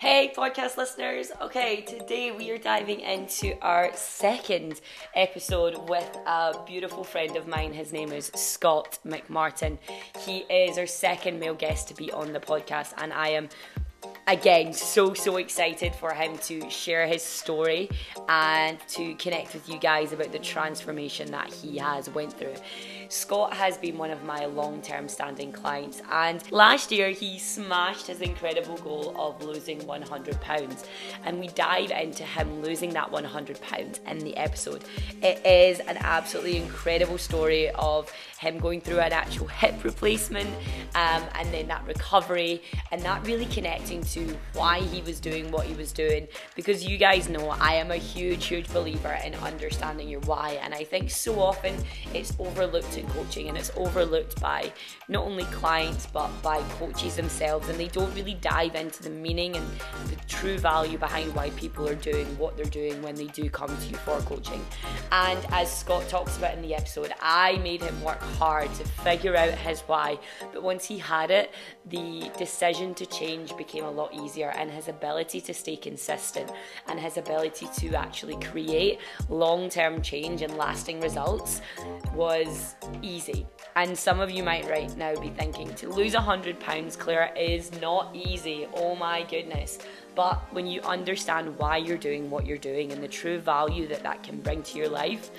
Hey, podcast listeners. Okay, today we are diving into our second episode with a beautiful friend of mine. His name is Scott McMartin. He is our second male guest to be on the podcast, and I am again so so excited for him to share his story and to connect with you guys about the transformation that he has went through Scott has been one of my long term standing clients, and last year he smashed his incredible goal of losing 100 pounds. And we dive into him losing that 100 pounds in the episode. It is an absolutely incredible story of him going through an actual hip replacement um, and then that recovery and that really connecting to why he was doing what he was doing. Because you guys know I am a huge, huge believer in understanding your why, and I think so often it's overlooked in coaching and it's overlooked by not only clients but by coaches themselves and they don't really dive into the meaning and the true value behind why people are doing what they're doing when they do come to you for coaching. And as Scott talks about in the episode, I made him work hard to figure out his why, but once he had it, the decision to change became a lot easier and his ability to stay consistent and his ability to actually create long-term change and lasting results was easy. And some of you might right now be thinking to lose 100 pounds, Claire, is not easy. Oh my goodness. But when you understand why you're doing what you're doing and the true value that that can bring to your life,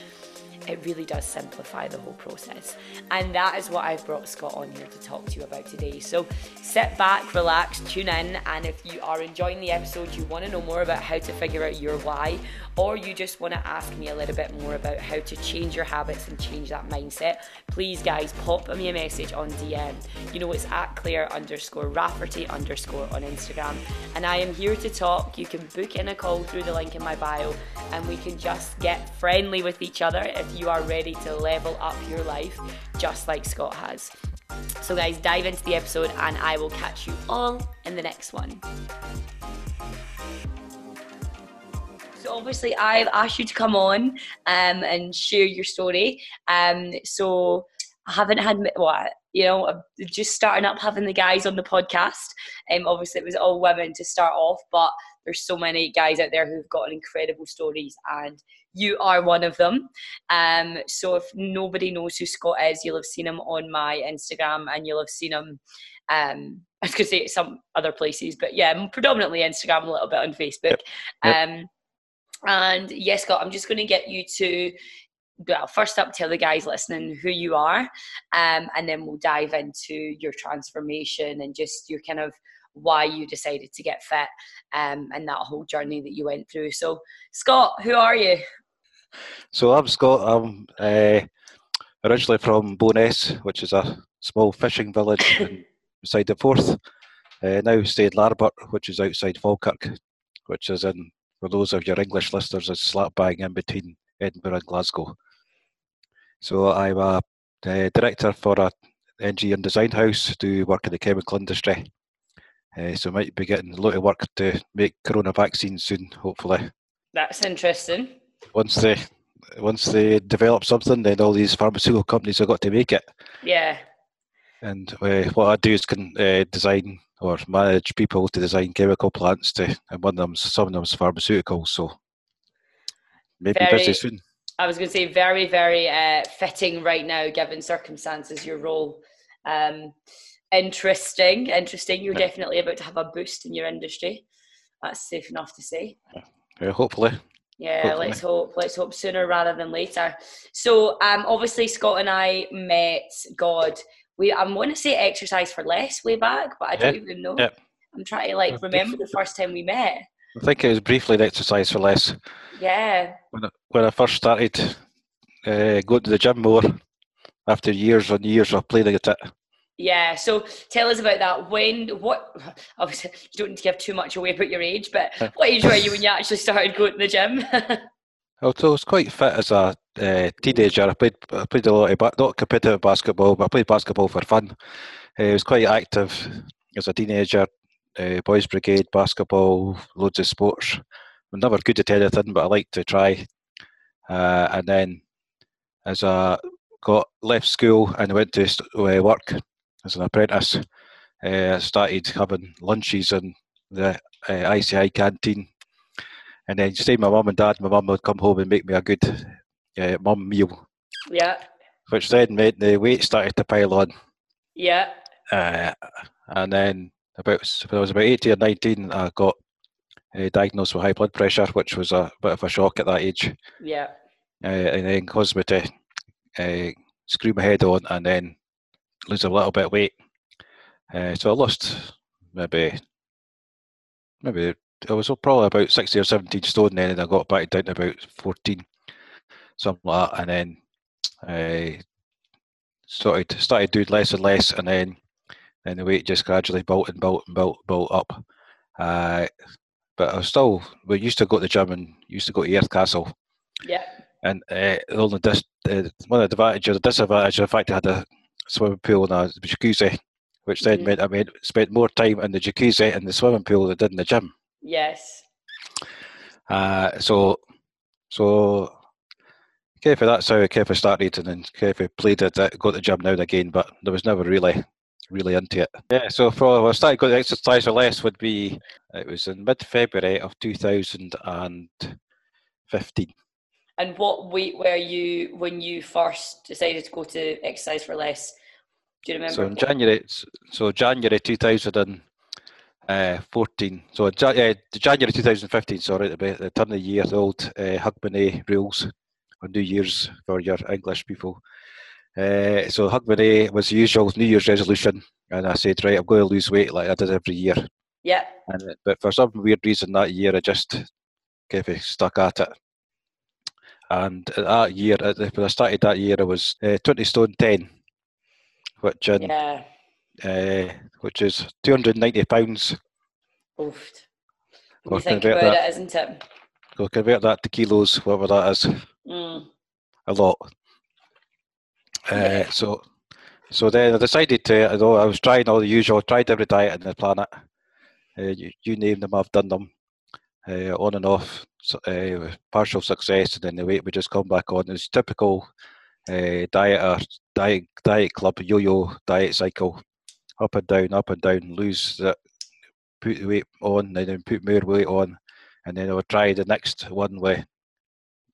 it really does simplify the whole process. And that is what I've brought Scott on here to talk to you about today. So sit back, relax, tune in, and if you are enjoying the episode, you want to know more about how to figure out your why, or you just want to ask me a little bit more about how to change your habits and change that mindset, please, guys, pop me a message on DM. You know, it's at Claire underscore Rafferty underscore on Instagram. And I am here to talk. You can book in a call through the link in my bio, and we can just get friendly with each other if you are ready to level up your life, just like Scott has. So, guys, dive into the episode, and I will catch you all in the next one. So obviously, I've asked you to come on um, and share your story. Um, so I haven't had what you know, just starting up having the guys on the podcast. Um, obviously, it was all women to start off, but there's so many guys out there who've got incredible stories, and you are one of them. Um, so if nobody knows who Scott is, you'll have seen him on my Instagram, and you'll have seen him. Um, I was going to say some other places, but yeah, predominantly Instagram, a little bit on Facebook. Yep. Yep. Um, and yes, Scott, I'm just going to get you to, well, first up, tell the guys listening who you are, um, and then we'll dive into your transformation and just your kind of why you decided to get fit um, and that whole journey that you went through. So, Scott, who are you? So, I'm Scott. I'm uh, originally from Bo'ness, which is a small fishing village beside the Forth. Uh, now stay in Larbert, which is outside Falkirk, which is in for those of your English listeners, is slap bang in between Edinburgh and Glasgow. So I'm a, a director for a engineering design house, do work in the chemical industry. Uh, so might be getting a lot of work to make corona vaccines soon, hopefully. That's interesting. Once they once they develop something, then all these pharmaceutical companies have got to make it. Yeah. And uh, what I do is can uh, design or manage people to design chemical plants to, and one of them, some of them is pharmaceuticals. So maybe very, busy soon. I was going to say very, very uh, fitting right now, given circumstances. Your role, um, interesting, interesting. You're yeah. definitely about to have a boost in your industry. That's safe enough to say. Yeah, hopefully. Yeah, hopefully. let's hope. Let's hope sooner rather than later. So, um, obviously, Scott and I met God we I want to say exercise for less way back, but I don't even know. Yeah. I'm trying to like remember the first time we met. I think it was briefly the exercise for less. Yeah. When I, when I first started uh, going to the gym more after years and years of playing at it. Yeah, so tell us about that. When, what, obviously, you don't need to give too much away about your age, but what age were you when you actually started going to the gym? I was quite fit as a uh, teenager, I played I played a lot of ba- not competitive basketball, but I played basketball for fun. Uh, I was quite active as a teenager. Uh, boys brigade, basketball, loads of sports. I'm never good at anything, but I like to try. Uh, and then, as I got left school and went to work, as an apprentice. I started having lunches in the ICI canteen, and then stayed with my mum and dad. My mum would come home and make me a good uh, mum meal. Yeah. Which then meant the weight started to pile on. Yeah. Uh, and then about when I was about 18 or 19, I got uh, diagnosed with high blood pressure, which was a bit of a shock at that age. Yeah. Uh, and then caused me to uh, screw my head on and then lose a little bit of weight. Uh, so I lost maybe, maybe I was probably about 16 or 17 stone then, and I got back down to about 14, something like that. And then I started started doing less and less, and then then the weight just gradually built and built and built built up. Uh, but I was still we used to go to the gym and used to go to Airth Castle. Yeah. And uh, only dis- uh, one of the advantages, the disadvantage, of the fact I had a swimming pool and a jacuzzi, which then Mhm. meant I spent more time in the jacuzzi and the swimming pool than I did in the gym. Yes. Uh, so, so Kefa, that's how Kefa started, and then Kefa played it, got the gym now and again, but there was never really, really into it. Yeah, so for I started going to exercise for less would be it was in mid February of 2015. And what weight were you when you first decided to go to exercise for less? Do you remember? So in January, so January 2014. So in Ja- uh, January 2015. Sorry, the turn of the year, the old uh, Hogmanay rules on New Year's for your English people. Uh, so Hogmanay was the usual New Year's resolution, and I said, right, I'm going to lose weight like I did every year. yeah. And uh, but for some weird reason that year, I just kind of stuck at it. And that year, uh, when I started that year, I was uh, 20 stone 10, which in Yeah. Uh, which is 290 pounds. Oof. When you think about that. it, isn't it? So convert that to kilos, whatever that is, Mm. a lot. Uh, So, so then I decided to. You know, I was trying all the usual, tried every diet on the planet. Uh, you, you name them, I've done them. Uh, on and off, so, uh, partial success, and then the weight would just come back on. It was typical uh, diet or diet diet club yo-yo diet cycle, up and down, up and down, lose the put the weight on, and then put more weight on, and then I would try the next one with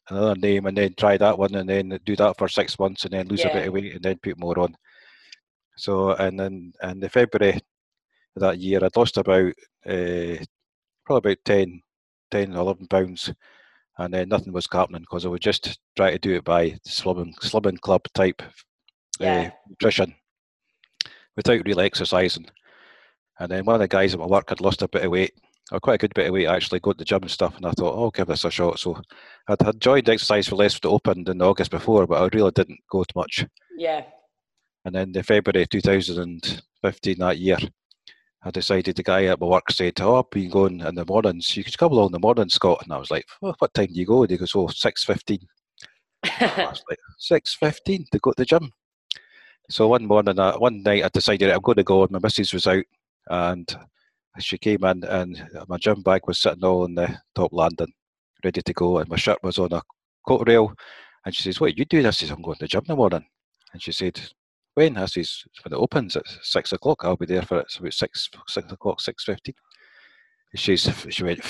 another name, and then try that one, and then do that for six months, and then lose a bit of weight, and then put more on. So, and then in the February of that year, I'd lost about uh, probably about 10, 10, 11 pounds, and then nothing was happening because I would just try to do it by slimming, slimming club type Yeah. uh, nutrition without really exercising. And then one of the guys at my work had lost a bit of weight, or quite a good bit of weight actually, go to the gym and stuff. And I thought, oh, I'll give this a shot. So I'd had joined exercise for less it opened in August before, but I really didn't go to much. Yeah. And then in February 2015 that year, I decided the guy at my work said, Oh, I've been going in the mornings. You could come along in the morning, Scott. And I was like, well, What time do you go? And he goes, Oh, 6.15. I was like, 6.15 to go to the gym. So one morning, uh, one night, I decided I'm going to go. And my missus was out, and she came in, and my gym bag was sitting all on the top landing, ready to go, and my shirt was on a coat rail. And she says, "What are you doing?" I says, "I'm going to the gym in the morning." And she said, "When?" I says, "When it opens at six o'clock. I'll be there for it's about six six o'clock, six fifteen. She's she went,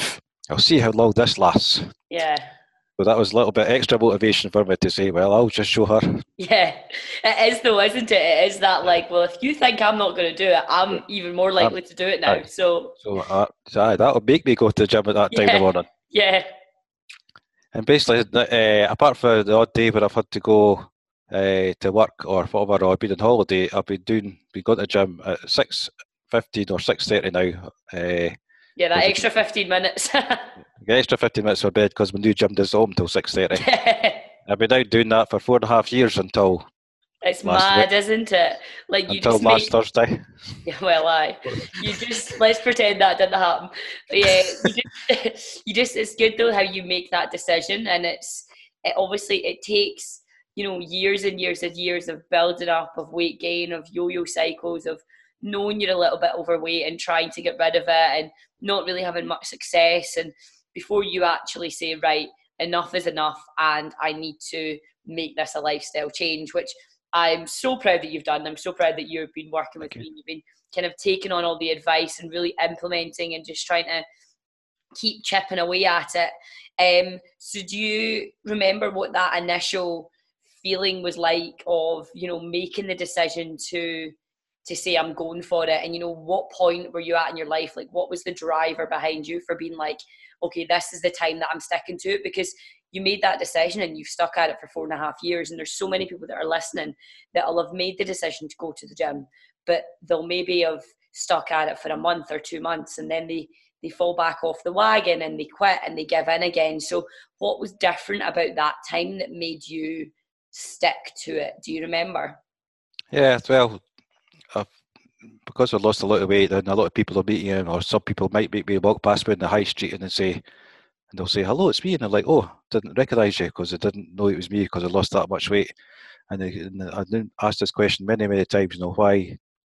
"I'll see how long this lasts." yeah. So that was a little bit extra motivation for me to say, "Well, I'll just show her." Yeah, it is though, isn't it? It is that like, well, if you think I'm not going to do it, I'm even more likely to do it now. aye. So So uh, aye, that'll make me go to the gym at that time in Yeah. the morning. yeah, And basically, uh, apart from the odd day where I've had to go uh, to work or whatever, or I've been on holiday, I've been doing, been going to the gym at six fifteen or six thirty now. Uh, yeah, that extra 15 minutes. get extra fifteen minutes for bed because my new gym does home till six thirty. I've been out doing that for four and a half years until it's mad, isn't it? Like you until just last make Thursday. Yeah, well, I. You just let's pretend that didn't happen. But yeah, you just, you just it's good though how you make that decision, and it's it obviously it takes you know years and years and years of building up of weight gain, of yo-yo cycles, of knowing you're a little bit overweight and trying to get rid of it, and not really having much success, and before you actually say right, enough is enough, and I need to make this a lifestyle change, which I'm so proud that you've done. I'm so proud that you've been working with me. You've been kind of taking on all the advice and really implementing and just trying to keep chipping away at it. Um, so do you remember what that initial feeling was like of you know making the decision to to say I'm going for it. And you know what point were you at in your life? Like what was the driver behind you for being like okay this is the time that I'm sticking to it? Because you made that decision and you've stuck at it for four and a half years and there's so many people that are listening that'll have made the decision to go to the gym but they'll maybe have stuck at it for a month or two months and then they they fall back off the wagon and they quit and they give in again. So what was different about that time that made you stick to it? Do you remember? Yeah well I've, because I lost a lot of weight and a lot of people are meeting you or some people might make me walk past me in the high street and they say and they'll say hello it's me and they're like oh didn't recognise you because they didn't know it was me because I lost that much weight and, they, and I've asked this question many many times you know why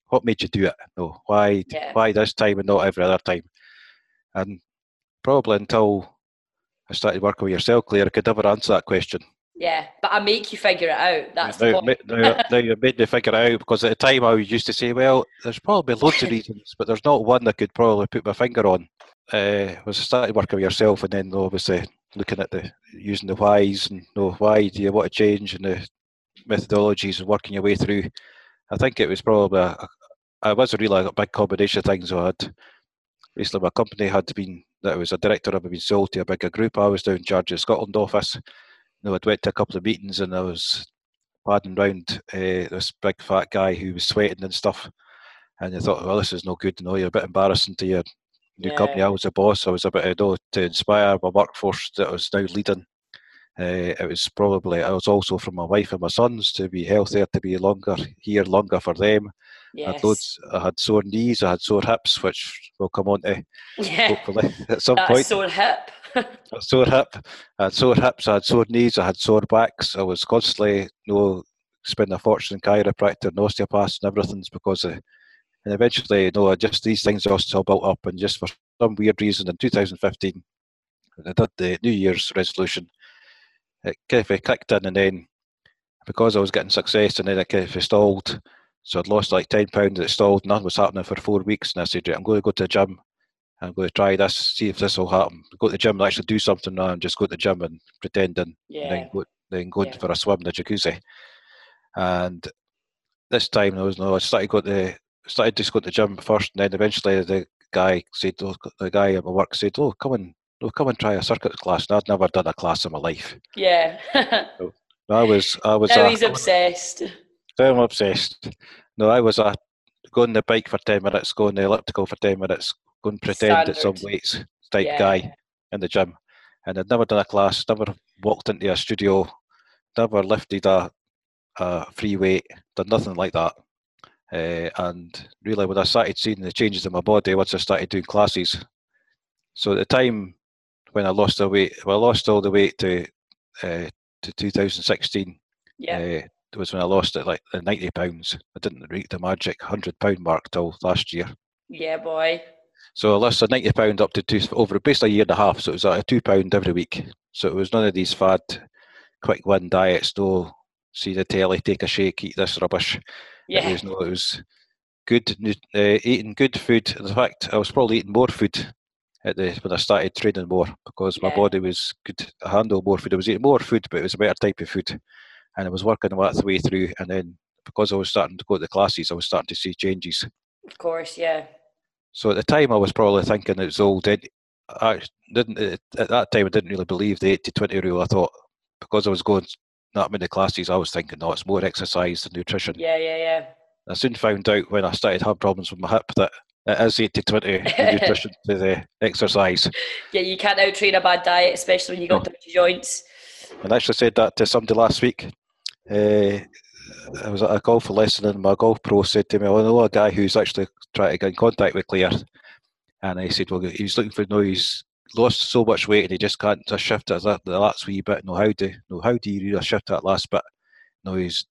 what made you do it no why yeah. why this time and not every other time and probably until I started working with yourself, Claire, I could never answer that question. Yeah, but I make you figure it out. That's now, the now, now you made me figure it out because at the time I used to say, well, there's probably loads of reasons, but there's not one I could probably put my finger on. Uh, was I started working with yourself, and then obviously looking at the using the whys and you know why do you want to change and the methodologies and working your way through. I think it was probably a, a, it was a really a big combination of things. I had basically my company had been that I was a director of had been sold to a bigger group. I was down in charge of Scotland office. You know, I'd went to a couple of meetings and I was padding round uh, this big fat guy who was sweating and stuff. And I thought, well, this is no good. You know, you're a bit embarrassing to your new yeah. company. I was a boss. I was a bit, you know, to inspire my workforce that I was now leading. Uh, it was probably I was also from my wife and my sons to be healthier, to be longer here, longer for them. Yes. I had loads. I had sore knees. I had sore hips, which we'll come on to yeah. hopefully at some that point. Sore hip. Sore hip. I had sore hips. I had sore knees. I had sore backs. I was constantly, you know, spending a fortune in chiropractor and osteopaths and everything's because of, and eventually, you know, just these things just all built up, and just for some weird reason, in 2015, I did the New Year's resolution it kind of kicked in, and then because I was getting success, and then it kind of stalled. So I'd lost like ten pounds. It stalled. Nothing was happening for four weeks, and I said, "I'm going to go to the gym. I'm going to try this, see if this will happen. Go to the gym and actually do something now, and just go to the gym and pretend, and, yeah. and then go then go yeah. for a swim in the jacuzzi." And this time, I was no. I started going to started just going to the gym first, and then eventually the guy said, oh, the guy at my work said, "Oh, come and no, come and try a circuit class. And I'd never done a class in my life. Yeah. so, I was, I was. Now a, he's obsessed. I'm obsessed. No, I was a going the bike for ten minutes, going the elliptical for ten minutes, going pretend at some weights type yeah. guy in the gym, and I'd never done a class, never walked into a studio, never lifted a, a free weight, done nothing like that. Uh, and really, when I started seeing the changes in my body, once I started doing classes, so at the time when I lost the weight, well, I lost all the weight to uh, to 2016. Yeah. Uh, it was when I lost it like 90 pounds. I didn't reach the magic 100 pound mark till last year. Yeah, boy. So I lost a 90 pound up to two over basically a year and a half. So it was like a two pound every week. So it was none of these fad, quick win diets. No, see the telly, take a shake, eat this rubbish. Yeah. It was no, it was good uh, eating good food. In fact, I was probably eating more food at the when I started training more because my body was could handle more food. I was eating more food, but it was a better type of food, and I was working that way through. And then because I was starting to go to the classes, I was starting to see changes. Of course, yeah. So at the time, I was probably thinking it was old. I didn't at that time. I didn't really believe the 80-20 rule. I thought because I was going that many classes, I was thinking, no, it's more exercise than nutrition. Yeah, yeah, yeah. I soon found out when I started having problems with my hip that it is 80 20 nutrition to the exercise. Yeah, you can't out train a bad diet, especially when you got no. dirty joints. I actually said that to somebody last week. Uh, I was at a golf lesson, and my golf pro said to me, I know a guy who's actually trying to get in contact with Claire. And I said, Well, he's looking for, know, he's lost so much weight and he just can't just shift it the last wee bit. No, how do, no, how do you really shift that last bit? No, he's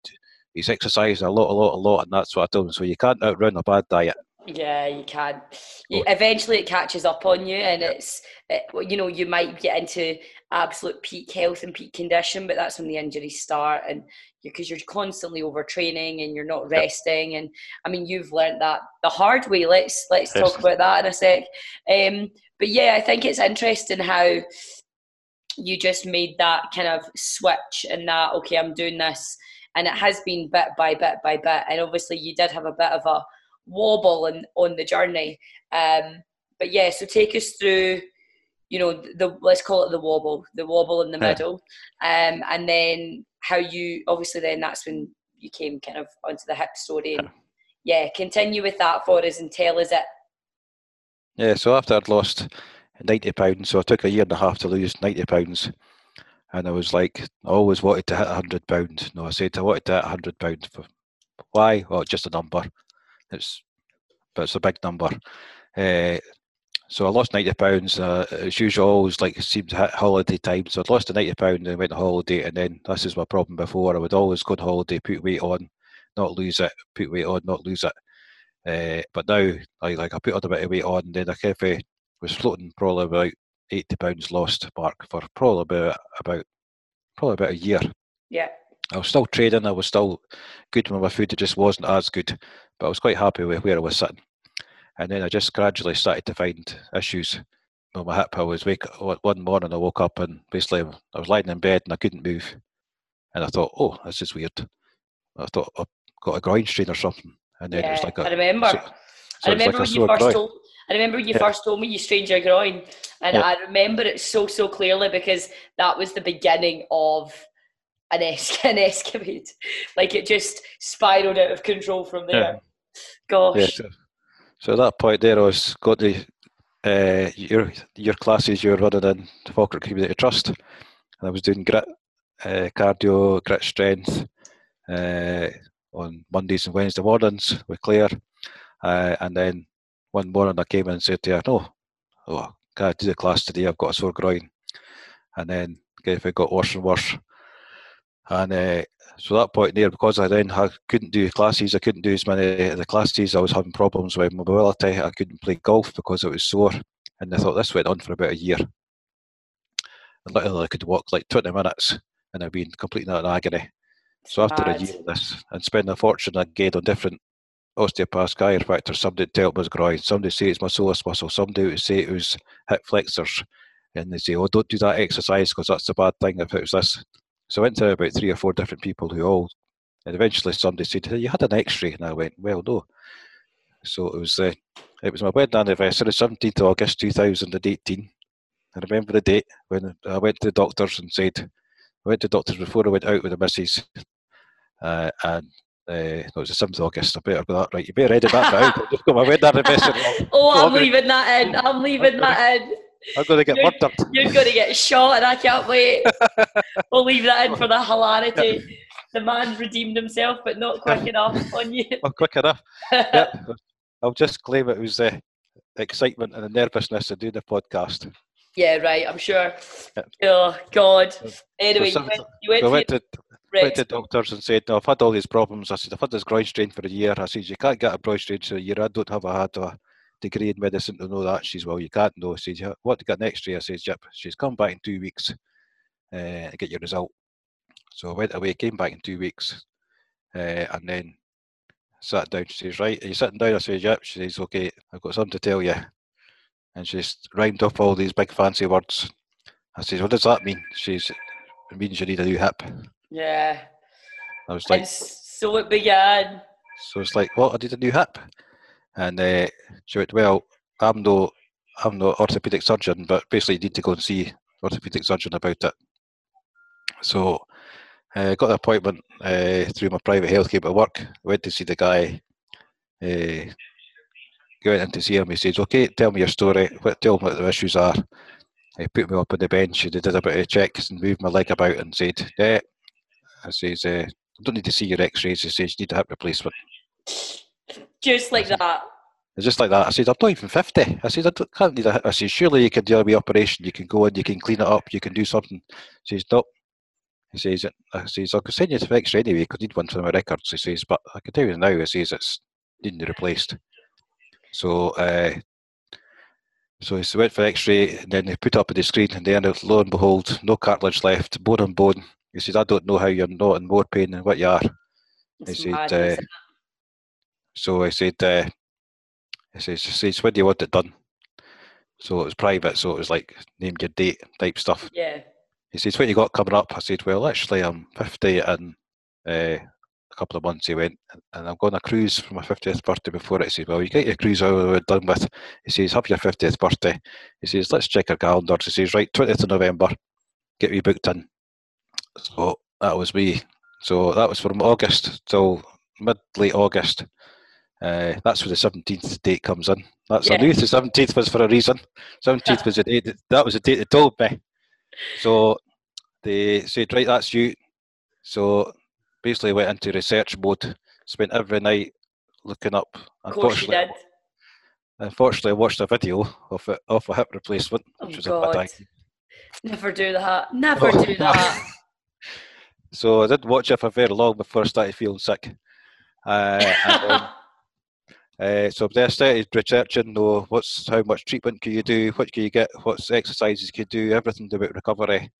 he's exercised a lot, a lot, a lot, and that's what I told him. So you can't outrun a bad diet. Yeah, you can. You, eventually, it catches up on you, and it's it, you know you might get into absolute peak health and peak condition, but that's when the injuries start, and because you, are constantly overtraining and you're not resting. And I mean, you've learned that the hard way. Let's let's talk about that in a sec. Um, but yeah, I think it's interesting how you just made that kind of switch and that okay, I'm doing this, and it has been bit by bit by bit, and obviously you did have a bit of a wobble on on the journey. Um, but yeah, so take us through, you know, the let's call it the wobble, the wobble in the yeah. middle, um, and then how you obviously then that's when you came kind of onto the hip story and yeah, continue with that for us and tell us it. Yeah, so after I'd lost ninety pounds, so I took a year and a half to lose ninety pounds. And I was like, I always wanted to hit a hundred pound. No, I said I wanted to hit a hundred pound. Why? Well, just a number. It's but it's a big number. Uh, so I lost ninety pounds. Uh, as usual, always like it seemed to hit holiday time. So I'd lost the ninety pound and went on holiday, and then this is my problem before. I would always go on holiday, put weight on, not lose it, put weight on, not lose it. Uh, but now, I like I put on a bit of weight on, and then I kind was floating probably about eighty pounds lost mark for probably about about probably about a year. Yeah. I was still trading. I was still good with my food. It just wasn't as good, but I was quite happy with where I was sitting. And then I just gradually started to find issues with my hip. I was wake one morning. I woke up and basically I was lying in bed and I couldn't move. And I thought, oh, this is weird. I thought I've got a groin strain or something. And then yeah, it was like a, I remember. So, so I remember like when you first groin. told. I remember when you yeah. first told me you strained your groin, and yeah. I remember it so so clearly because that was the beginning of an, es- an escapade. Like it just spiraled out of control from there. Yeah. Gosh. Yeah, so, so, at that point there, I was got the uh, your your classes you were running in Falkirk Community Trust, and I was doing grit, uh, cardio, grit strength uh, on Mondays and Wednesday mornings with Claire, uh, and then one morning I came in and said to her, "No, oh, can't do the class today. I've got a sore groin," and then if it got worse and worse. And uh, so that point there, because I then I couldn't do classes, I couldn't do as many of the classes. I was having problems with mobility. I couldn't play golf because it was sore. And I thought this went on for about a year. And literally, I could walk like 20 minutes and I'd been completely in agony. So after Mad. a year of this, and spending a fortune again on different osteopaths, chiropractors, somebody would tell me it's groin, somebody say it's my psoas muscle, somebody would say it was hip flexors, and they say, oh, don't do that exercise because that's the bad thing if it was this. So I went to about three or four different people who all, and eventually somebody said, hey, "You had an X-ray," and I went, "Well, no." So it was uh, it was my wedding anniversary, 17th of August 2018. I remember the date when I went to the doctors and said, I went to the doctors before I went out with the missus, uh, and uh, no, it was the 7th of August. I better go that right. You better edit that out. Just got my wedding anniversary. oh, I'm leaving that in. I'm leaving that in. I'm going to get you're, murdered. You're going to get shot, and I can't wait. we'll leave that in for the hilarity. The man redeemed himself, but not quick enough on you. Not quick enough. yep. I'll just claim it was the excitement and the nervousness of doing the podcast. Yeah, right. I'm sure. Yep. Oh God. Anyway, so, you went, you went, so to, went to doctors and said, "No, I've had all these problems." I said, "I've had this groin strain for a year." I said, "You can't get a groin strain for a year. I don't have a had a degree in medicine to know that. She's, well, you can't know. She says, what to get next year? I says, yep. She's come back in two weeks uh, to get your result. So I went away, came back in two weeks, uh, and then sat down. She says, right, are you sitting down? I says, yep. She says, okay, I've got something to tell you. And she's rhymed off all these big fancy words. I says, what does that mean? She says, it means you need a new hip. Yeah. I was like, so it began. So it's like, what? I need a new hip. And uh, she went, well, I'm no, I'm no orthopedic surgeon, but basically you need to go and see orthopedic surgeon about it. So I uh, got an appointment uh, through my private healthcare at work. Went to see the guy. Uh, went in to see him. He says, "Okay, tell me your story. Tell me what the issues are." He put me up on the bench. He did a bit of checks and moved my leg about and said, "Yeah." I says, uh, "I don't need to see your X-rays." He says, "You need a hip replacement." Just like that. It's just like that. I said, I'm not even 50. I said, I can't need a I said, surely you can do a wee operation. You can go in, you can clean it up, you can do something. He says, no. He says, I says, I can send you to X-ray anyway, because I need one for my records. He says, but I can tell you now, he says, it's needing to be replaced. So, uh, so he went for X-ray, and then they put up on the screen, and then lo and behold, no cartilage left, bone on bone. He says, "I don't know how you're not in more pain than what you are." It's he said, uh? So I said, uh, he says, says, when do you want it done? So it was private, so it was like name your date type stuff. yeah. He says, what you got coming up? I said, well, actually, I'm 50 and uh, a couple of months. He went, and I'm going on a cruise for my 50th birthday before it. He said, well, you get your cruise over done with. He says, have your 50th birthday. He says, let's check our calendars. He says, right, 20th of November, get me booked in. So that was me. So that was from August till mid late August. Uh, that's where the seventeenth date comes in. That's I Yeah. knew the seventeenth was for a reason. Seventeenth was the date. That, that was the date they told me. So they said, right, that's you. So basically went into research mode. Spent every night looking up. Of course you Unfortunately, did. unfortunately, I watched a video of it of a hip replacement, Oh, which was a bad idea. Never do that. Never Oh, do that. So I didn't watch it for very long before I started feeling sick. Uh, Uh, so then I started researching, know what's how much treatment can you do, what can you get, what's exercises can you do, everything about recovery.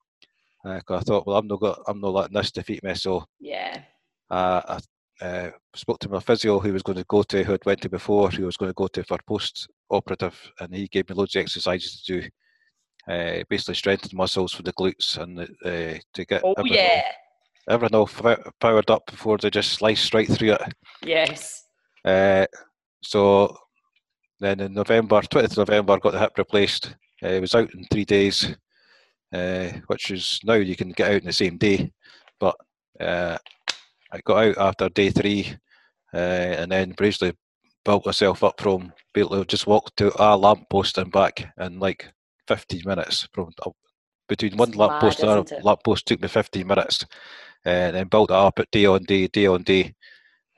Uh, I thought, well, I'm not got, I'm not letting this defeat me. So yeah. uh, I uh, spoke to my physio, who was going to go to, who had went to before, who was going to go to for post-operative, and he gave me loads of exercises to do. Uh, basically, strengthen muscles for the glutes and uh, to get Oh everything, yeah. all, everything all f- powered up before they just slice right through it. Yes. Uh, so then in November, 20th November, got the hip replaced. Uh, it was out in three days, uh, which is now you can get out in the same day. But uh, I got out after day three uh, and then basically built myself up from being able to just walk to a lamppost and back in like 15 minutes. From uh, Between one lamppost and another lamppost took me 15 minutes. Uh, and then built it up at day on day, day on day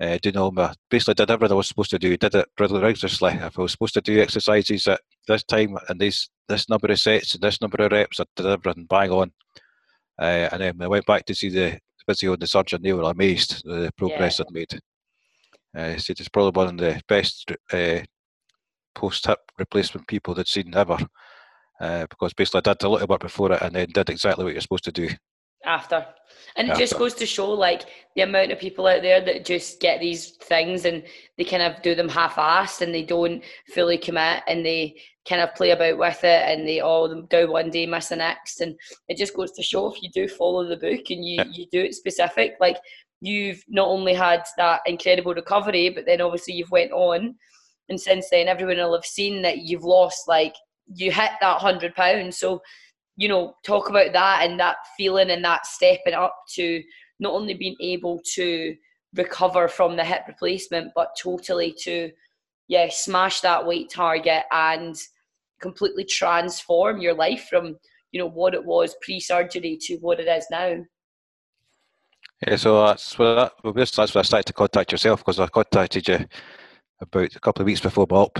uh, doing all my basically did everything I was supposed to do. Did it really rigorously. If I was supposed to do exercises at this time and this this number of sets and this number of reps, I did everything bang on. Uh, and then I went back to see the physio and the surgeon, they were amazed at the progress I'd made. Uh, said it's probably one of the best uh, post hip replacement people they'd seen ever. Uh, because basically I did a little bit before it and then did exactly what you're supposed to do. After. And it just goes to show like the amount of people out there that just get these things and they kind of do them half assed and they don't fully commit and they kind of play about with it and they oh, all do one day, miss the next. And it just goes to show if you do follow the book and you, Yeah. you do it specific, like you've not only had that incredible recovery, but then obviously you've went on and since then everyone will have seen that you've lost like you hit that hundred pounds. So you know, talk about that and that feeling and that stepping up to not only being able to recover from the hip replacement, but totally to, yeah, smash that weight target and completely transform your life from, you know, what it was pre surgery to what it is now. Yeah, so that's well, that, that's when I started to contact yourself because I contacted you about a couple of weeks before my up.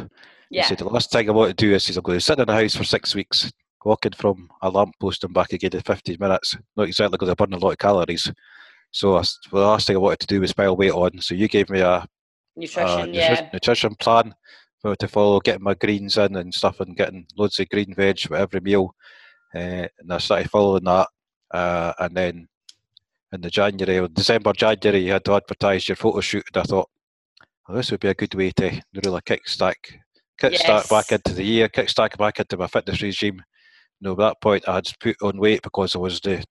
Yeah. Said the last thing I want to do is, is I'm going to sit in the house for six weeks, walking from a lamppost and back again in 15 minutes. Not exactly going to burn a lot of calories. So I well, the last thing I wanted to do was pile weight on. So you gave me a, Nutrition, a yeah. nutri- nutrition plan for to follow, getting my greens in and stuff, and getting loads of green veg with every meal. Uh, and I started following that, uh, and then in the January or December, January, you had to advertise your photo shoot, and I thought, well, this would be a good way to really kickstart, kickstart back into the year, kickstart back into my fitness regime. Know, at that point, I had put on weight because I was the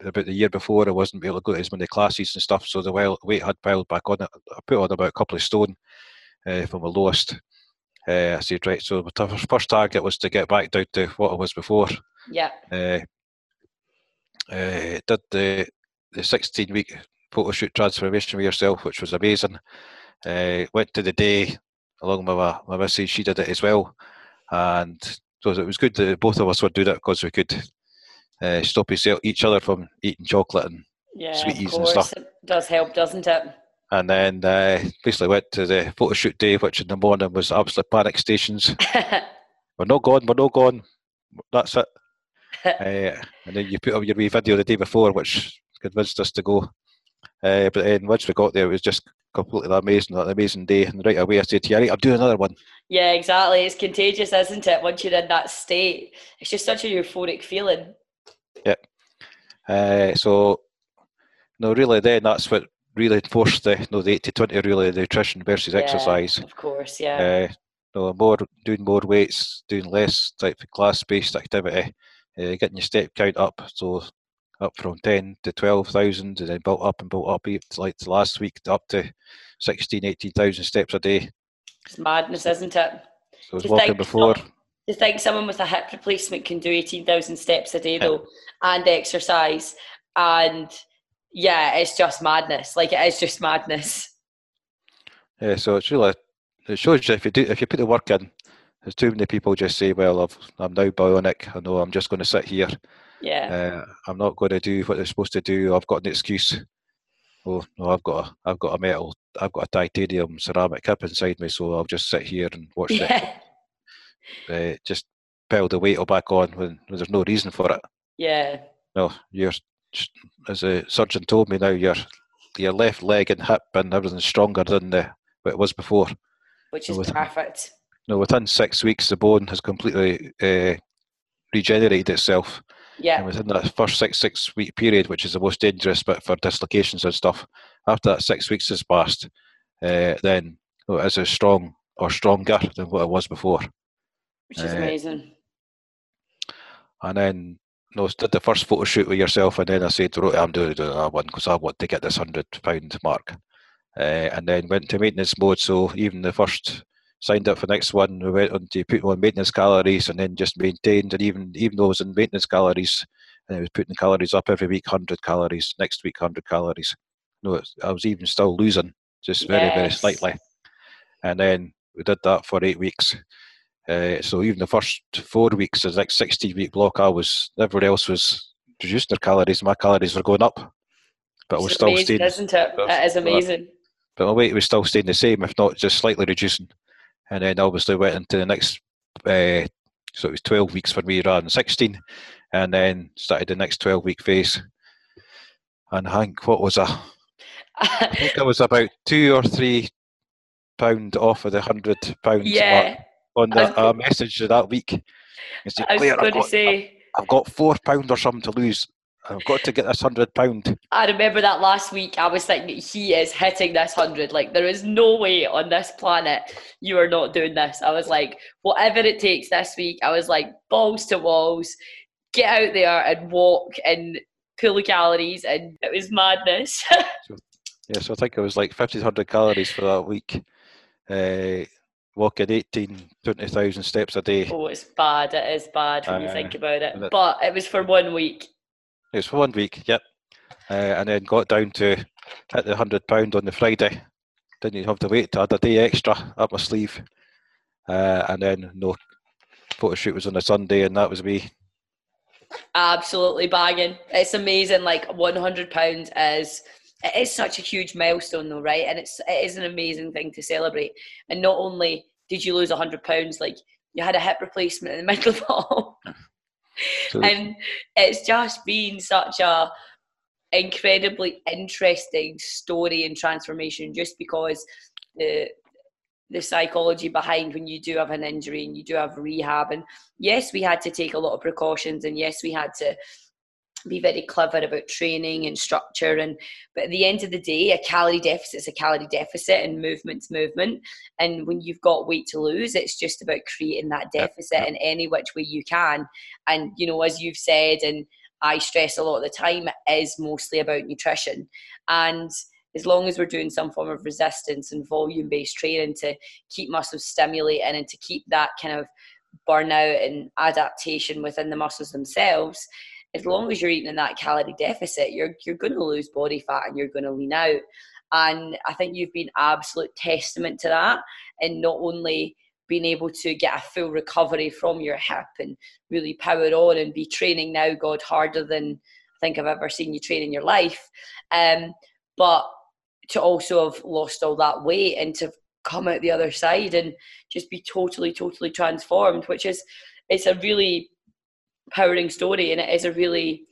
about the year before I wasn't able to go to as many classes and stuff, so the weight had piled back on it. I put on about a couple of stone uh, from my lowest. Uh, I said, right, so my first target was to get back down to what I was before. Yeah. Uh, uh, did the the 16 week photo shoot transformation with yourself, which was amazing. Uh, went to the day along with my, my missus, she did it as well. And so it was good that both of us were doing it because we could uh, stop each other from eating chocolate. And, Yeah. Sweeties and stuff. It does help, doesn't it? and then uh, basically went to the photo shoot day, which in the morning was absolute panic stations. We're not gone, we're not gone. That's it. uh, and then you put up your wee video the day before, which convinced us to go. Uh, but then once we got there, it was just completely amazing, an amazing day. And right away, I said to you, I'm doing another one. Yeah, exactly. It's contagious, isn't it? Once you're in that state, it's just such a euphoric feeling. Yeah. Uh, so, no, really, then that's what really forced the, no, the 80 20 really, the nutrition versus Yeah, exercise. Of course, yeah. Uh, no, more doing more weights, doing less type of class-based activity, uh, getting your step count up. So up from ten to twelve thousand, and then built up and built up. to Like last week, up to 16, 18,000 steps a day. it's madness, isn't it? So I was walking think before. To think someone with a hip replacement can do 18,000 steps a day, though, and exercise. And yeah, it's just madness. Like, it is just madness. Yeah, so it's really it shows you if you do if you put the work in. There's too many people just say, "Well, I've, I'm now bionic. I know I'm just going to sit here. Yeah. Uh, I'm not going to do what they're supposed to do. I've got an excuse. Oh no, I've got a, I've got a metal, I've got a titanium ceramic cup inside me, so I'll just sit here and watch it. Uh, just pile the weight all back on when, when there's no reason for it. Yeah. No, you're as a surgeon told me now, your your left leg and hip and everything's stronger than the, what it was before. Which is with- perfect. No, within six weeks, the bone has completely uh, regenerated itself. Yeah. And within that first six six week period, which is the most dangerous bit for dislocations and stuff, after that six weeks has passed, uh, then oh, it is as strong or stronger than what it was before. Which is Uh, amazing. And then no, did the first photo shoot with yourself, and then I said, right, I'm doing, that one because I want to get this hundred pound mark. Uh, and then went to maintenance mode. So even the first signed up for the next one, we went on to put on maintenance calories, and then just maintained. And even even though I was in maintenance calories, and I was putting the calories up every week, hundred calories. Next week, hundred calories. No, I was even still losing, just very very slightly. And then we did that for eight weeks. Uh, so even the first four weeks, the next 16 week block, I was everybody else was reducing their calories. My calories were going up, but I was It's still staying. isn't it? It is Well, amazing. But my weight was still staying the same, if not just slightly reducing. And then obviously went into the next, uh, so it was 12 weeks for me rather than 16, and then started the next 12 week phase. And Hank, what was I? I think I was about two or three pound off of the hundred pounds mark yeah. on the uh, message of that week. Said, I was going to say, I've got four pound or something to lose. I've got to get this hundred pound. I remember that last week. I was thinking he is hitting this hundred. Like there is no way on this planet you are not doing this. I was like, whatever it takes this week. I was like, balls to walls, get out there and walk and pull the calories, and it was madness. Yeah, so I think it was like fifteen hundred calories for that week. Uh, walking 18, 20,000 steps a day. oh, it's bad. It is bad when you Uh, think about it- But it was for one week. It was for one week, yep. Uh, and then got down to hit the hundred pound on the Friday. Didn't have to wait. I had a day extra up my sleeve. Uh, and then no photo shoot was on a Sunday, and that was me. Absolutely bagging. It's amazing. Like one hundred pounds is it is such a huge milestone though, right? And it's it is an amazing thing to celebrate. And not only did you lose hundred pounds, like you had a hip replacement in the middle of all. And it's just been such a incredibly interesting story and transformation just because the the psychology behind when you do have an injury and you do have rehab. And yes we had to take a lot of precautions and yes we had to be very clever about training and structure and but at the end of the day a calorie deficit is a calorie deficit and movement's movement. And when you've got weight to lose it's just about creating that deficit yep. in any which way you can. And you know as you've said and i stress a lot of the time it is mostly about nutrition. And as long as we're doing some form of resistance and volume based training to keep muscles stimulating and to keep that kind of burnout and adaptation within the muscles themselves as long as you're eating in that calorie deficit you're you're going to lose body fat and you're going to lean out. And i think you've been absolute testament to that and not only being able to get a full recovery from your hip and really power on and be training now god harder than i think i've ever seen you train in your life um, but to also have lost all that weight and to come out the other side and just be totally totally transformed which is it's a really powering story and it is a really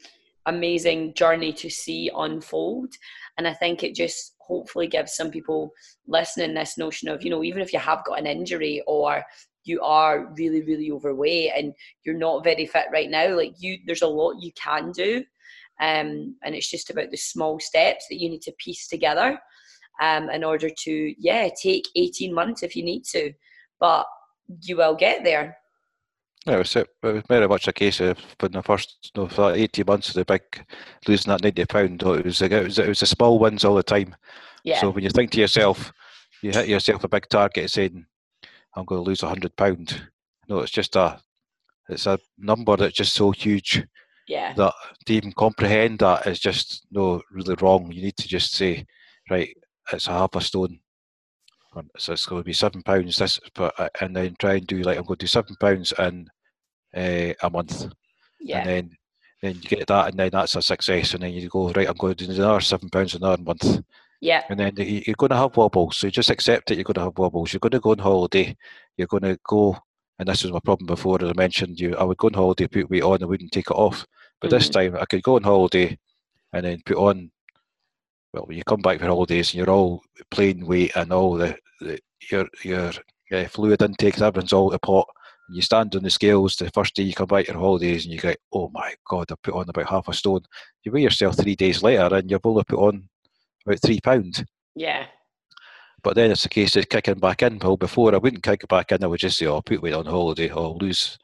amazing journey to see unfold And I think it just hopefully gives some people listening this notion of, you know, even if you have got an injury or you are really, really overweight and you're not very fit right now, like you, there's a lot you can do. Um, and it's just about the small steps that you need to piece together um, in order to, yeah, take 18 months if you need to, but you will get there. Yeah, it was, it was very much a case of when the first you know, for 18 months of the big losing that 90 pound, it was, it was it was the small wins all the time. Yeah. So when you think to yourself, you hit yourself a big target saying, I'm going to lose a hundred pound. No, it's just a it's a number that's just so huge yeah. that to even comprehend that is just no really wrong. You need to just say, right, it's a half a stone. So it's going to be seven pounds. This, but uh, and then try and do like I'm going to do seven pounds in uh, a month, Yeah. and then then you get that, and then that's a success. And then you go right. I'm going to do another seven pounds another month, Yeah. and then you- you're going to have wobbles. So you just accept it. You're going to have wobbles. You're going to go on holiday. You're going to go, and this was my problem before. As I mentioned, you, I would go on holiday, put weight on, I wouldn't take it off. But this Mhm. time, I could go on holiday, and then put on. Well, when you come back for holidays, and you're all plain weight, and all the, the your your uh, fluid intake, and everything's all the pot. And you stand on the scales the first day you come back your holidays, and you go, "Oh my God, I put on about half a stone." You weigh yourself three days later, and you've only put on about three pounds. Yeah. But then it's a case of kicking back in. Well, before I wouldn't kick it back in. I would just say, "Oh, I'll put weight on holiday. Or I'll lose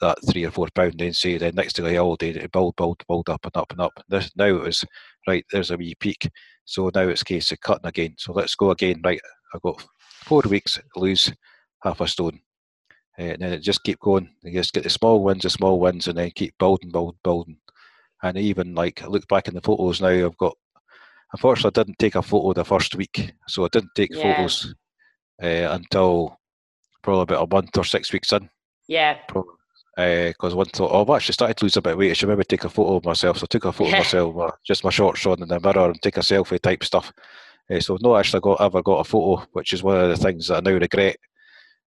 that three or four pound." Then say, then next day holiday, it build, build, build up and up and up. This now it was right. There's a wee peak. So now it's a case of cutting again. So let's go again. Right, I've got four weeks. Lose half a stone. Uh, and then it just keep going. You just get the small wins, the small wins, and then keep building, building, building. And even like I look back in the photos now, I've got. Unfortunately, I didn't take a photo the first week, so I didn't take Yeah. photos uh, until probably about a month or six weeks in. Yeah. Because one thought, oh, I've actually started to lose a bit of weight. I should maybe take a photo of myself. So I took a photo of myself, uh, just my shorts on in the mirror, and take a selfie type stuff. Uh, so I've actually got ever got a photo, which is one of the things that I now regret.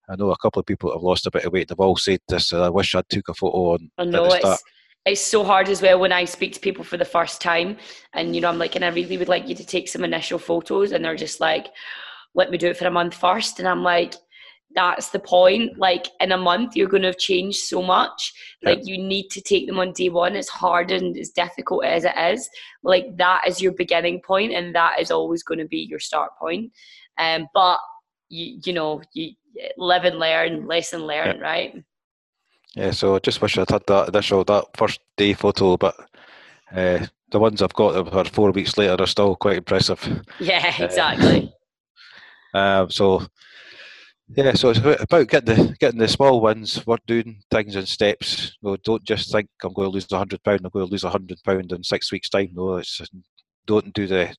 I know a couple of people that have lost a bit of weight. They've all said this. I wish I'd took a photo on I at know the start. it's it's so hard as well when I speak to people for the first time, and you know I'm like, and I really would like you to take some initial photos, and they're just like, let me do it for a month first, and I'm like, that's the point. Like in a month, you're going to have changed so much. Like you need to take them on day one. It's hard and as difficult as it is, like that is your beginning point, and that is always going to be your start point. Um, but you you know you live and learn, lesson learned, right? Yeah, so I just wish I'd had that initial, that first day photo, but uh, the ones I've got that are four weeks later are still quite impressive. Yeah, exactly. Um, so yeah, so it's about about getting the getting the small wins. We're doing things in steps. No, don't just think I'm going to lose a hundred pound. I'm going to lose a hundred pound in six weeks' time. No, it's don't do the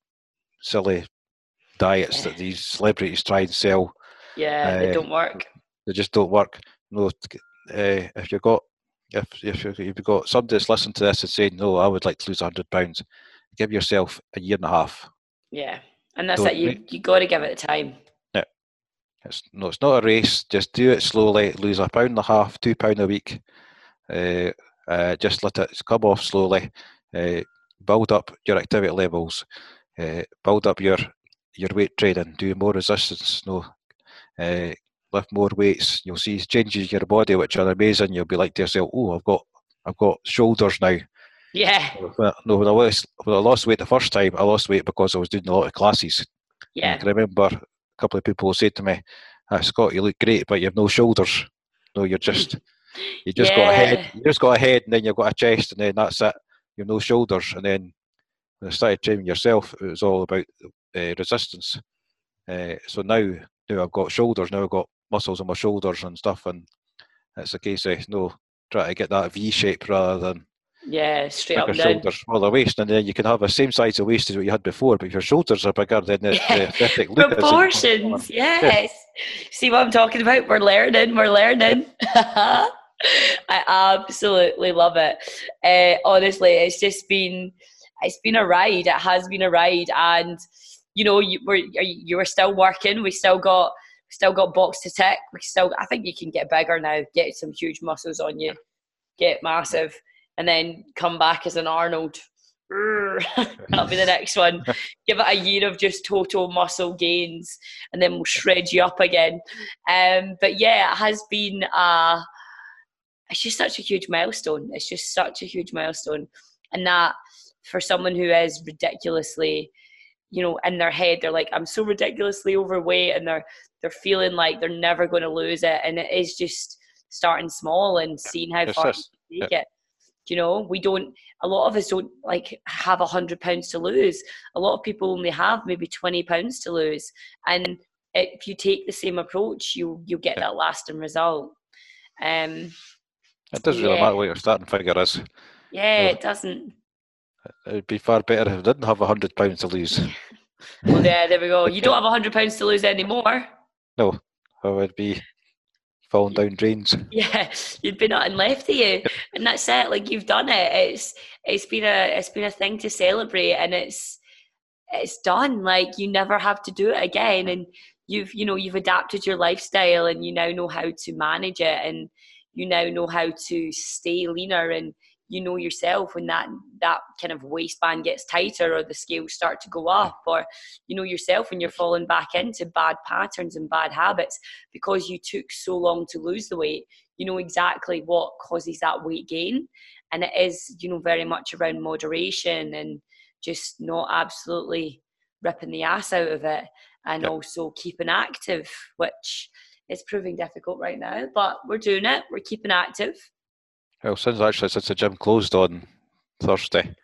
silly diets that these celebrities try and sell. Yeah, they Uh, don't work. They just don't work. No, uh, if you've got if if you- if you've got somebody that's listening to this and saying, "No, I would like to lose a hundred pounds," give yourself a year and a half. Yeah, and that's don't it. You you got to give it time. It's no, it's not a race. Just do it slowly. Lose a pound and a half, two pound a week. Uh, uh, just let it come off slowly. Uh, build up your activity levels. Uh, build up your your weight training. Do more resistance. No, uh, lift more weights. You'll see changes in your body which are amazing. You'll be like to yourself, "Oh, I've got I've got shoulders now." Yeah, No, when I lost when I lost weight the first time, I lost weight because I was doing a lot of classes. I yeah, can remember a couple of people said to me, ah, Scott, you look great, but you've no shoulders. No, you're just you just got a head. You just got a head, and then you've got a chest, and then that's it. You've no shoulders. And then when I started training yourself, it was all about uh, resistance. Uh, so now, now I've got shoulders. Now I've got muscles on my shoulders and stuff, and it's a case of no try to get that V shape rather than yeah. Straight up bigger and down. shoulders, smaller waist, and then you can have the same size of waist as what you had before, but if your shoulders are bigger, then the, the aesthetic look Proportions, yes. See what I'm talking about? We're learning. We're learning. I absolutely love it. Uh, honestly, it's just been it's been a ride. It has been a ride, and you know, you were you were still working. We still got still got box to tick. We still, I think you can get bigger now. Get some huge muscles on you. Get massive, and then come back as an Arnold That'll be the next one. Give it a year of just total muscle gains, and then we'll shred you up again. Um, but yeah, it has been. Uh, it's just such a huge milestone. It's just such a huge milestone, and that for someone who is ridiculously, you know, in their head, they're like, "I'm so ridiculously overweight," and they're they're feeling like they're never going to lose it, and it is just starting small and seeing how far you take yeah. it. You know we don't a lot of us don't like have a hundred pounds to lose. A lot of people only have maybe 20 pounds to lose and if you take the same approach you you'll get that lasting result. Um it doesn't yeah. really matter what your starting figure is. Yeah it doesn't it'd be far better if I didn't have a hundred pounds to lose well yeah there we go you don't have a hundred pounds to lose anymore no oh, I would be falling down drains. Yeah, you'd be nothing left of you, and that's it. Like you've done it. It's it's been a it's been a thing to celebrate, and it's it's done. Like you never have to do it again, and you've you know you've adapted your lifestyle, and you now know how to manage it, and you now know how to stay leaner and you know yourself when that that kind of waistband gets tighter or the scales start to go up or you know yourself when you're falling back into bad patterns and bad habits because you took so long to lose the weight you know exactly what causes that weight gain. And it is you know very much around moderation and just not absolutely ripping the ass out of it and yep. also keeping active which is proving difficult right now but we're doing it. We're keeping active well, since actually since the gym closed on Thursday,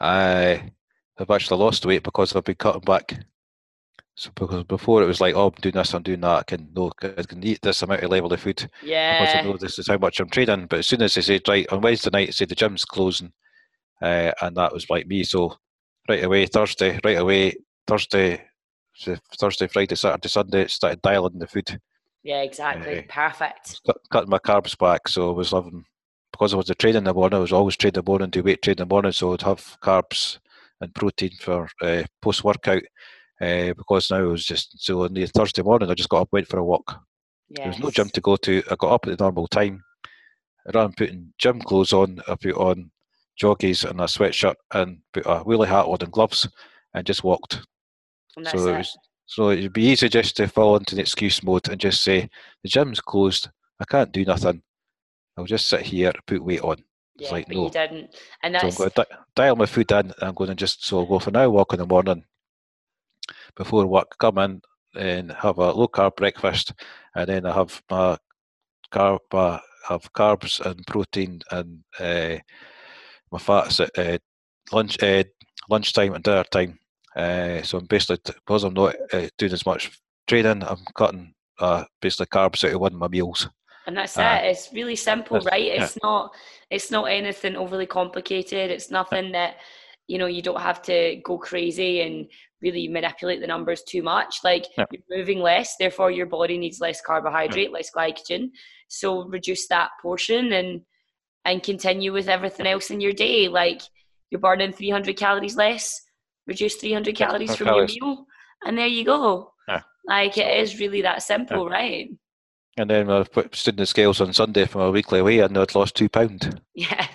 I have actually lost weight because I've been cutting back. So because before it was like, oh, I'm doing this, I'm doing that. I can know I can eat this amount of level of food. Yeah. Because I know this is how much I'm training. But as soon as they said right on Wednesday night, they said the gym's closing, uh, and that was like me. So right away Thursday, right away Thursday, Thursday, Friday, Saturday, Sunday, started dialing the food. Yeah, exactly. Uh, Perfect. Cut, cutting my carbs back, so I was living because I was a training in the morning, I was always training the morning, do weight training in the morning, so I'd have carbs and protein for uh, post workout. Uh, because now it was just so on the Thursday morning, I just got up, went for a walk. Yes. There was no gym to go to. I got up at the normal time. Rather than putting gym clothes on, I put on joggies and a sweatshirt and put a wheelie hat on and gloves and just walked. And so it was, so it'd be easy just to fall into the excuse mode and just say the gym's closed. I can't do nothing. I'll just sit here, put weight on. It's yeah, like, but no. you didn't. And that's... So I'm going to dial my food in. I'm going to just, so I'll go for now, walk in the morning before work, come in and have a low carb breakfast. And then I have my carb, uh, have carbs and protein and uh, my fats at uh, lunch, uh, lunchtime and dinner time. Uh, so I'm basically, because I'm not uh, doing as much training, I'm cutting uh, basically carbs out of one of my meals and that's uh, it. It's really simple right? it's yeah. not it's not anything overly complicated. It's nothing that you know you don't have to go crazy and really manipulate the numbers too much. Like yeah. you're moving less therefore your body needs less carbohydrate less glycogen. So reduce that portion and and continue with everything else in your day. Like you're burning 300 calories less reduce 300 calories from calories. your meal and there you go. Yeah. like it is really that simple right and then I put stood in the scales on Sunday for my weekly weigh, and I'd lost two pound. Yeah.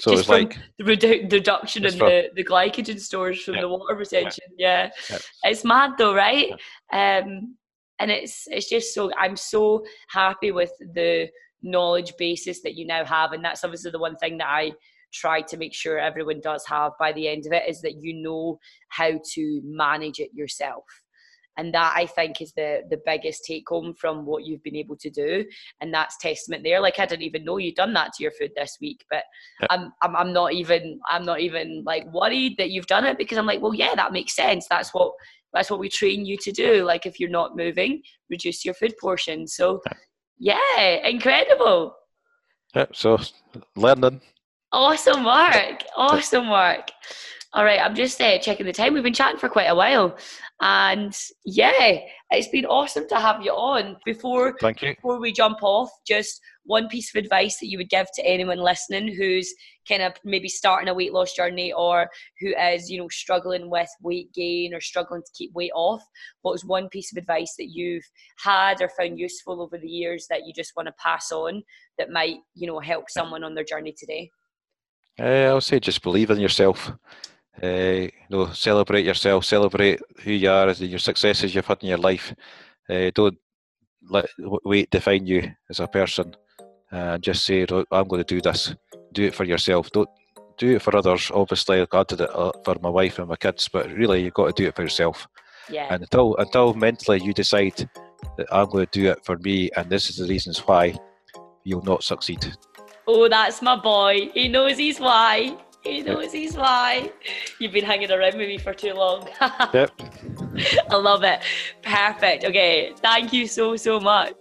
So Just it's like the redu- reduction in the, the glycogen stores from yeah. the water retention. Yeah. yeah. It's mad though, right? Um, and it's it's just so I'm so happy with the knowledge basis that you now have, and that's obviously the one thing that I try to make sure everyone does have by the end of it is that you know how to manage it yourself and that I think is the the biggest take home from what you've been able to do. And that's testament there. Like I didn't even know you'd done that to your food this week but. I'm, I'm I'm not even I'm not even like worried that you've done it because I'm like well yeah that makes sense. That's what that's what we train you to do. Like if you're not moving reduce your food portion. So yeah. incredible. Yeah so learning. Awesome work. Awesome work all right, I'm just uh, checking the time. We've been chatting for quite a while, and yeah, it's been awesome to have you on. Before, thank you. Before we jump off, just one piece of advice that you would give to anyone listening who's kind of maybe starting a weight loss journey or who is, you know, struggling with weight gain or struggling to keep weight off. What is one piece of advice that you've had or found useful over the years that you just want to pass on that might, you know, help someone on their journey today? Uh, I would say just believe in yourself. Uh, you know, celebrate yourself, celebrate who you are, your successes you've had in your life. Uh, don't let weight define you as a person, and just say, "I'm going to do this." Do it for yourself. Don't do it for others. Obviously, I did it uh, for my wife and my kids, but really, you've got to do it for yourself. Yeah. And until until mentally you decide that I'm going to do it for me, and this is the reasons why, you'll not succeed. Oh, that's my boy. He knows he's why. He knows he's why. You've been hanging around with me for too long. yep. I love it. Perfect. Okay. Thank you so, so much.